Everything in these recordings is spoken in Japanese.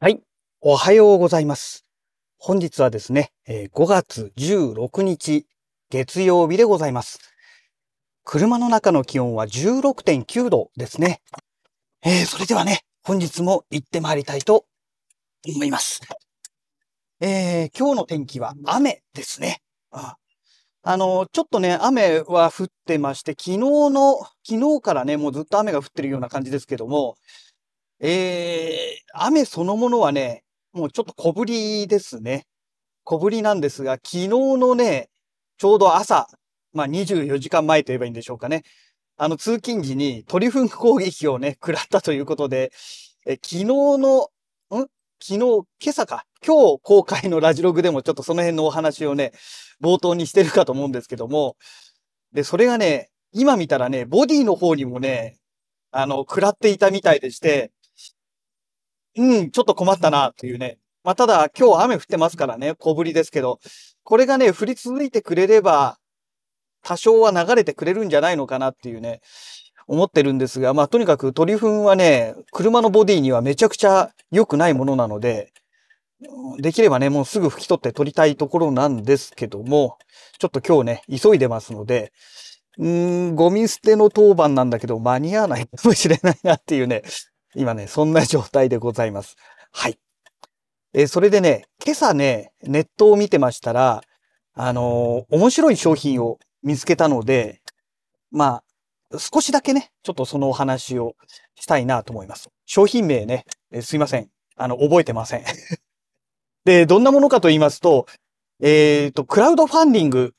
はい。おはようございます。本日はですね、5月16日月曜日でございます。車の中の気温は16.9度ですね。えー、それではね、本日も行ってまいりたいと思います。えー、今日の天気は雨ですね。ああの、ちょっとね、雨は降ってまして、昨日の、昨日からね、もうずっと雨が降ってるような感じですけども、えー、雨そのものはね、もうちょっと小降りですね。小降りなんですが、昨日のね、ちょうど朝、まあ24時間前と言えばいいんでしょうかね。あの通勤時に鳥糞攻撃をね、食らったということで、え昨日の、ん？昨日、今朝か。今日公開のラジログでもちょっとその辺のお話をね、冒頭にしてるかと思うんですけども、で、それがね、今見たらね、ボディの方にもね、あの、食らっていたみたいでして、うん、ちょっと困ったなっていうね。まあ、ただ今日雨降ってますからね、小降りですけど、これがね、降り続いてくれれば、多少は流れてくれるんじゃないのかなっていうね、思ってるんですが、まあとにかく鳥糞はね、車のボディにはめちゃくちゃ良くないものなので、できればね、もうすぐ拭き取って取りたいところなんですけども、ちょっと今日ね、急いでますので、うーん、ゴミ捨ての当番なんだけど間に合わないかもしれないなっていうね、今ね、そんな状態でございます。はい。え、それでね、今朝ね、ネットを見てましたら、あのー、面白い商品を見つけたので、まあ、少しだけね、ちょっとそのお話をしたいなと思います。商品名ね、え、すいません。あの、覚えてません。で、どんなものかと言いますと、えっ、ー、と、クラウドファンディング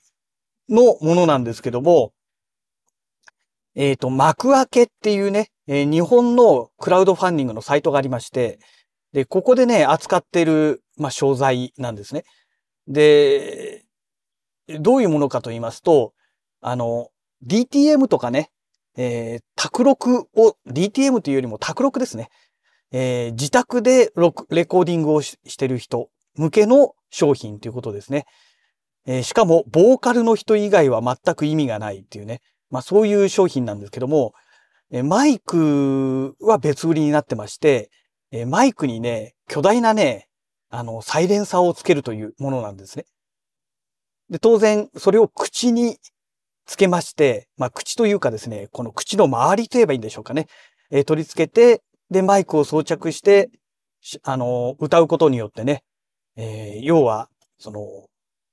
のものなんですけども、えっ、ー、と、幕開けっていうね、えー、日本のクラウドファンディングのサイトがありまして、で、ここでね、扱っている、まあ、商材なんですね。で、どういうものかと言いますと、あの、DTM とかね、えー、卓録を、DTM というよりも卓録ですね。えー、自宅でレコーディングをしてる人向けの商品ということですね。えー、しかも、ボーカルの人以外は全く意味がないっていうね。まあそういう商品なんですけども、マイクは別売りになってまして、マイクにね、巨大なね、あの、サイレンサーをつけるというものなんですね。で、当然、それを口につけまして、まあ、口というかですね、この口の周りと言えばいいんでしょうかね。えー、取り付けて、で、マイクを装着して、あの、歌うことによってね、えー、要は、その、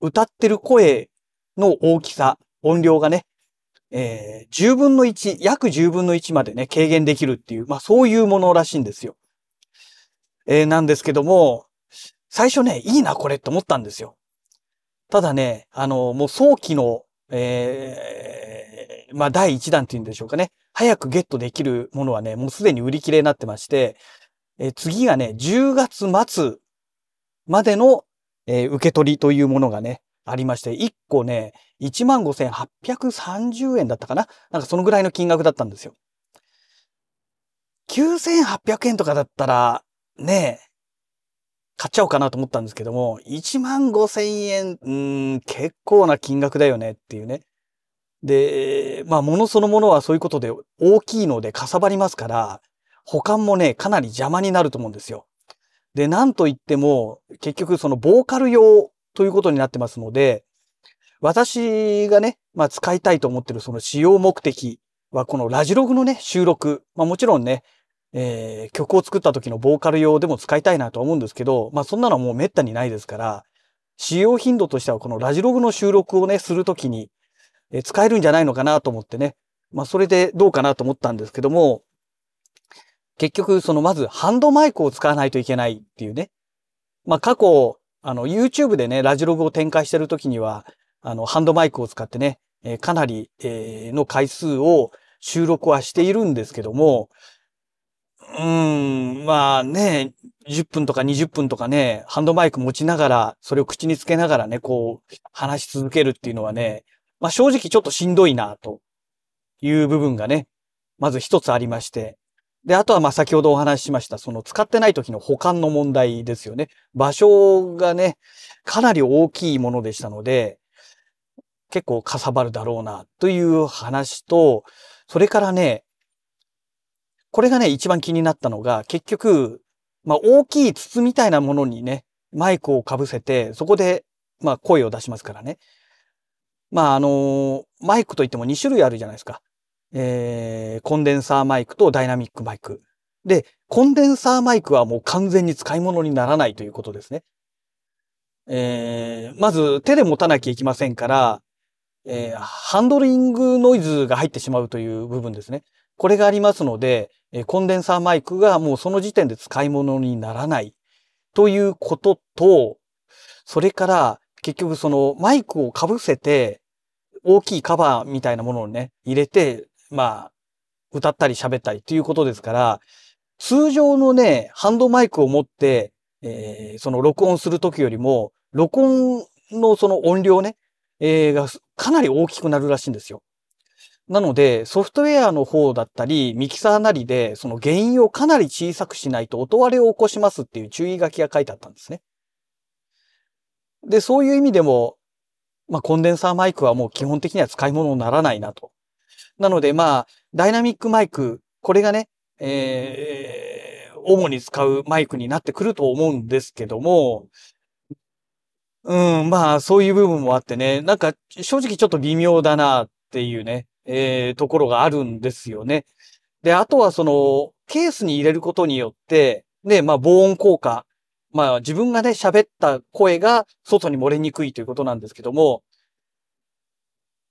歌ってる声の大きさ、音量がね、えー、10分の1、約10分の1までね、軽減できるっていう、まあそういうものらしいんですよ。えー、なんですけども、最初ね、いいな、これって思ったんですよ。ただね、あの、もう早期の、えー、まあ第1弾っていうんでしょうかね。早くゲットできるものはね、もうすでに売り切れになってまして、えー、次がね、10月末までの、えー、受け取りというものがね、ありまして、1個ね、15,830円だったかななんかそのぐらいの金額だったんですよ。9,800円とかだったら、ね、買っちゃおうかなと思ったんですけども、15,000円、うん、結構な金額だよねっていうね。で、まあ物そのものはそういうことで大きいのでかさばりますから、保管もね、かなり邪魔になると思うんですよ。で、なんといっても、結局そのボーカル用ということになってますので、私がね、まあ使いたいと思ってるその使用目的はこのラジログのね、収録。まあもちろんね、えー、曲を作った時のボーカル用でも使いたいなと思うんですけど、まあそんなのはもう滅多にないですから、使用頻度としてはこのラジログの収録をね、するときに、えー、使えるんじゃないのかなと思ってね。まあそれでどうかなと思ったんですけども、結局そのまずハンドマイクを使わないといけないっていうね。まあ過去、あの YouTube でね、ラジログを展開してる時には、あの、ハンドマイクを使ってね、え、かなり、え、の回数を収録はしているんですけども、うーん、まあね、10分とか20分とかね、ハンドマイク持ちながら、それを口につけながらね、こう、話し続けるっていうのはね、まあ正直ちょっとしんどいな、という部分がね、まず一つありまして。で、あとはまあ先ほどお話ししました、その使ってない時の保管の問題ですよね。場所がね、かなり大きいものでしたので、結構かさばるだろうな、という話と、それからね、これがね、一番気になったのが、結局、まあ、大きい筒みたいなものにね、マイクをかぶせて、そこで、まあ、声を出しますからね。まあ、あのー、マイクといっても2種類あるじゃないですか。えー、コンデンサーマイクとダイナミックマイク。で、コンデンサーマイクはもう完全に使い物にならないということですね。えー、まず手で持たなきゃいけませんから、えー、ハンドリングノイズが入ってしまうという部分ですね。これがありますので、えコンデンサーマイクがもうその時点で使い物にならないということと、それから結局そのマイクをかぶせて大きいカバーみたいなものをね、入れて、まあ、歌ったり喋ったりっていうことですから、通常のね、ハンドマイクを持って、えー、その録音するときよりも、録音のその音量ね、えー、がかなり大きくなるらしいんですよ。なので、ソフトウェアの方だったり、ミキサーなりで、その原因をかなり小さくしないと音割れを起こしますっていう注意書きが書いてあったんですね。で、そういう意味でも、まあ、コンデンサーマイクはもう基本的には使い物にならないなと。なので、まあ、ダイナミックマイク、これがね、えー、主に使うマイクになってくると思うんですけども、うん、まあ、そういう部分もあってね、なんか、正直ちょっと微妙だなっていうね、えー、ところがあるんですよね。で、あとはその、ケースに入れることによって、ね、まあ、防音効果。まあ、自分がね、喋った声が外に漏れにくいということなんですけども、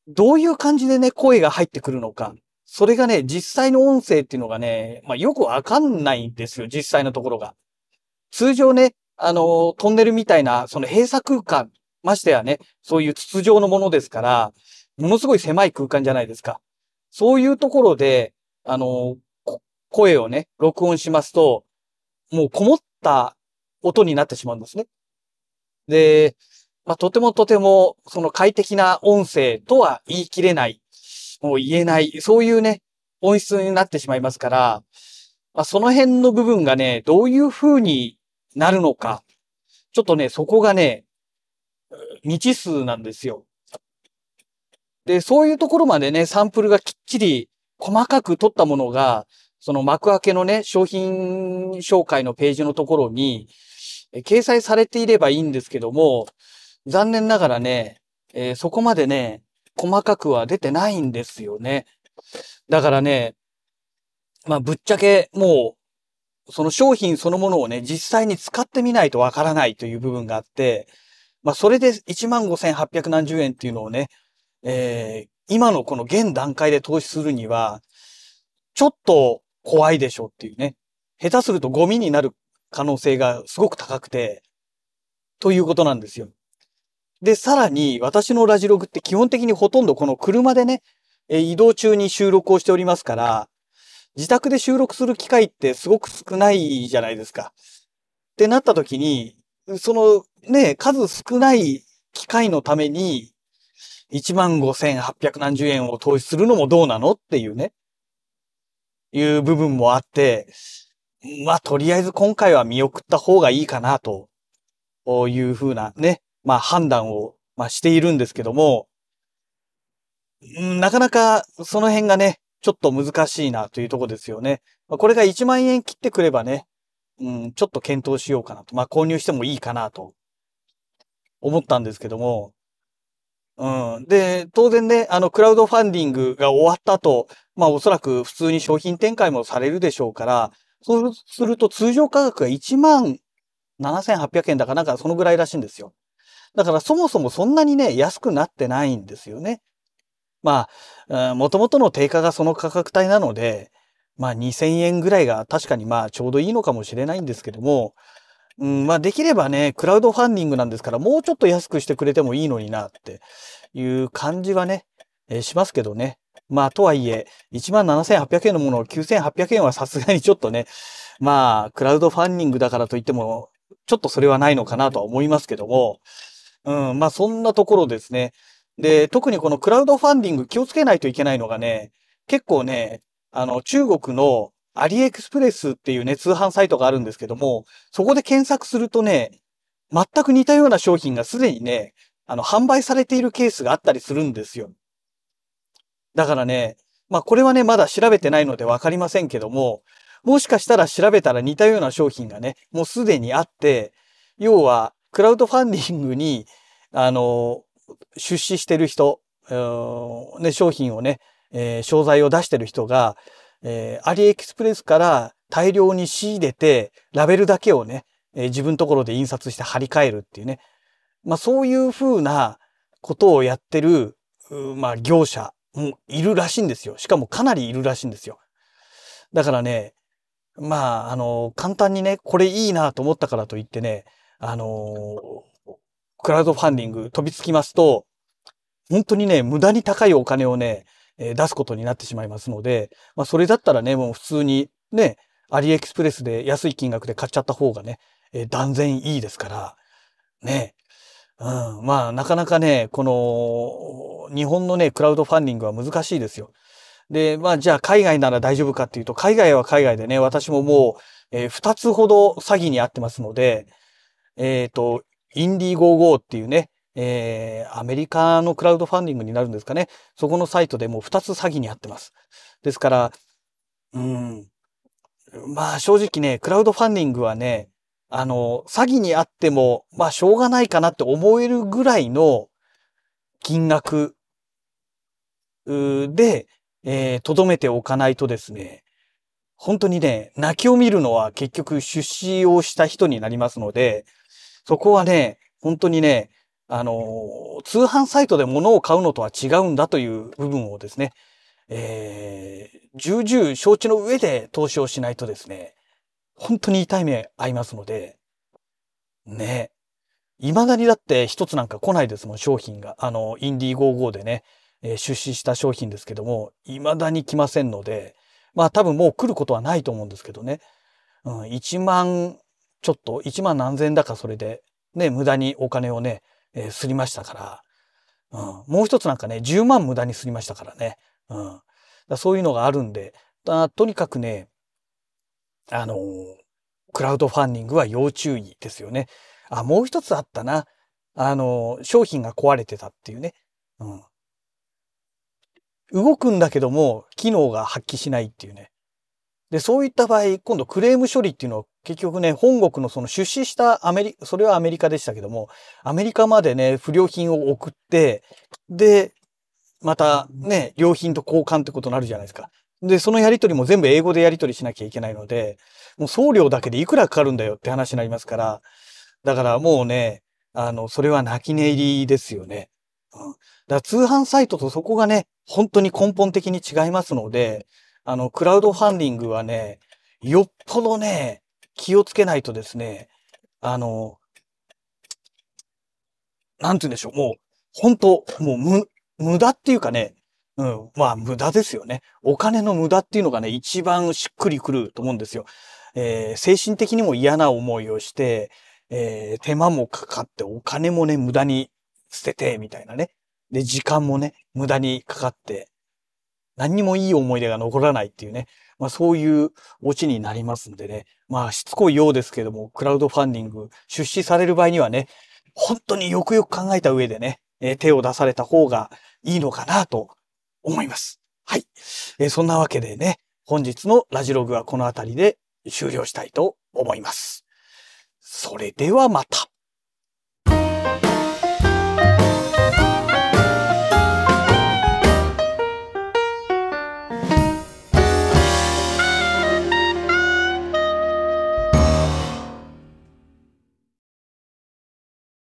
どういう感じでね、声が入ってくるのか。それがね、実際の音声っていうのがね、まあ、よくわかんないんですよ、実際のところが。通常ね、あの、トンネルみたいな、その閉鎖空間、ましてやね、そういう筒状のものですから、ものすごい狭い空間じゃないですか。そういうところで、あの、声をね、録音しますと、もうこもった音になってしまうんですね。で、まあ、とてもとても、その快適な音声とは言い切れない、もう言えない、そういうね、音質になってしまいますから、まあ、その辺の部分がね、どういう風になるのか、ちょっとね、そこがね、未知数なんですよ。で、そういうところまでね、サンプルがきっちり細かく取ったものが、その幕開けのね、商品紹介のページのところに、掲載されていればいいんですけども、残念ながらね、えー、そこまでね、細かくは出てないんですよね。だからね、まあ、ぶっちゃけもう、その商品そのものをね、実際に使ってみないとわからないという部分があって、まあ、それで15,800何十円っていうのをね、えー、今のこの現段階で投資するには、ちょっと怖いでしょっていうね。下手するとゴミになる可能性がすごく高くて、ということなんですよ。で、さらに私のラジログって基本的にほとんどこの車でね、え移動中に収録をしておりますから、自宅で収録する機会ってすごく少ないじゃないですか。ってなった時に、そのね、数少ない機会のために、15,800何十円を投資するのもどうなのっていうね、いう部分もあって、まあ、とりあえず今回は見送った方がいいかな、というふうなね、まあ、判断を、まあ、しているんですけども、なかなかその辺がね、ちょっと難しいなというとこですよね。これが1万円切ってくればね、うん、ちょっと検討しようかなと。まあ、購入してもいいかなと思ったんですけども、うん。で、当然ね、あの、クラウドファンディングが終わった後、まあおそらく普通に商品展開もされるでしょうから、そうすると通常価格が1万7800円だかなんかそのぐらいらしいんですよ。だからそもそもそんなにね、安くなってないんですよね。まあ、もともとの定価がその価格帯なので、まあ2000円ぐらいが確かにまあちょうどいいのかもしれないんですけども、うん、まあできればね、クラウドファンディングなんですから、もうちょっと安くしてくれてもいいのになっていう感じはね、えー、しますけどね。まあとはいえ、17,800円のものを9,800円はさすがにちょっとね、まあ、クラウドファンディングだからといっても、ちょっとそれはないのかなとは思いますけども、うん、まあそんなところですね。で、特にこのクラウドファンディング気をつけないといけないのがね、結構ね、あの、中国のアリエクスプレスっていうね、通販サイトがあるんですけども、そこで検索するとね、全く似たような商品がすでにね、あの、販売されているケースがあったりするんですよ。だからね、まあこれはね、まだ調べてないのでわかりませんけども、もしかしたら調べたら似たような商品がね、もうすでにあって、要は、クラウドファンディングに、あの、出資してる人、ね、商品をね、えー、商材を出してる人が、えー、アリエクスプレスから大量に仕入れて、ラベルだけをね、えー、自分ところで印刷して貼り替えるっていうね。まあそういう風なことをやってる、まあ業者もいるらしいんですよ。しかもかなりいるらしいんですよ。だからね、まあ、あの、簡単にね、これいいなと思ったからといってね、あの、クラウドファンディング飛びつきますと、本当にね、無駄に高いお金をね、え出すことになってしまいますので、まあそれだったらね、もう普通にね、アリエクスプレスで安い金額で買っちゃった方がね、え断然いいですから、ね。うん、まあなかなかね、この日本のね、クラウドファンディングは難しいですよ。で、まあじゃあ海外なら大丈夫かっていうと、海外は海外でね、私ももう、えー、2つほど詐欺に遭ってますので、えっ、ー、と、インディーゴーゴーっていうね、えー、アメリカのクラウドファンディングになるんですかね。そこのサイトでもう2つ詐欺に遭ってます。ですから、うん。まあ正直ね、クラウドファンディングはね、あの、詐欺にあっても、まあしょうがないかなって思えるぐらいの金額で、えー、とどめておかないとですね、本当にね、泣きを見るのは結局出資をした人になりますので、そこはね、本当にね、あの、通販サイトで物を買うのとは違うんだという部分をですね、えー、重々承知の上で投資をしないとですね、本当に痛い目合いますので、ね。未だにだって一つなんか来ないですもん、商品が。あの、インディーゴーゴーでね、えー、出資した商品ですけども、未だに来ませんので、まあ多分もう来ることはないと思うんですけどね。うん、1万ちょっと、1万何千だかそれで、ね、無駄にお金をね、えー、すりましたから、うん、もう一つなんかね、10万無駄にすりましたからね。うん、だそういうのがあるんで、とにかくね、あのー、クラウドファンディングは要注意ですよね。あ、もう一つあったな。あのー、商品が壊れてたっていうね。うん。動くんだけども、機能が発揮しないっていうね。で、そういった場合、今度クレーム処理っていうのを結局ね、本国のその出資したアメリ、それはアメリカでしたけども、アメリカまでね、不良品を送って、で、またね、良品と交換ってことになるじゃないですか。で、そのやりとりも全部英語でやりとりしなきゃいけないので、もう送料だけでいくらかかるんだよって話になりますから、だからもうね、あの、それは泣き寝入りですよね。うん、だから通販サイトとそこがね、本当に根本的に違いますので、あの、クラウドファンディングはね、よっぽどね、気をつけないとですね、あの、なんて言うんでしょう、もう、本当もう無、無駄っていうかね、うん、まあ無駄ですよね。お金の無駄っていうのがね、一番しっくりくると思うんですよ。えー、精神的にも嫌な思いをして、えー、手間もかかって、お金もね、無駄に捨てて、みたいなね。で、時間もね、無駄にかかって、何にもいい思い出が残らないっていうね。まあそういうオチになりますんでね。まあしつこいようですけども、クラウドファンディング出資される場合にはね、本当によくよく考えた上でね、え手を出された方がいいのかなと思います。はい。えそんなわけでね、本日のラジログはこの辺りで終了したいと思います。それではまた。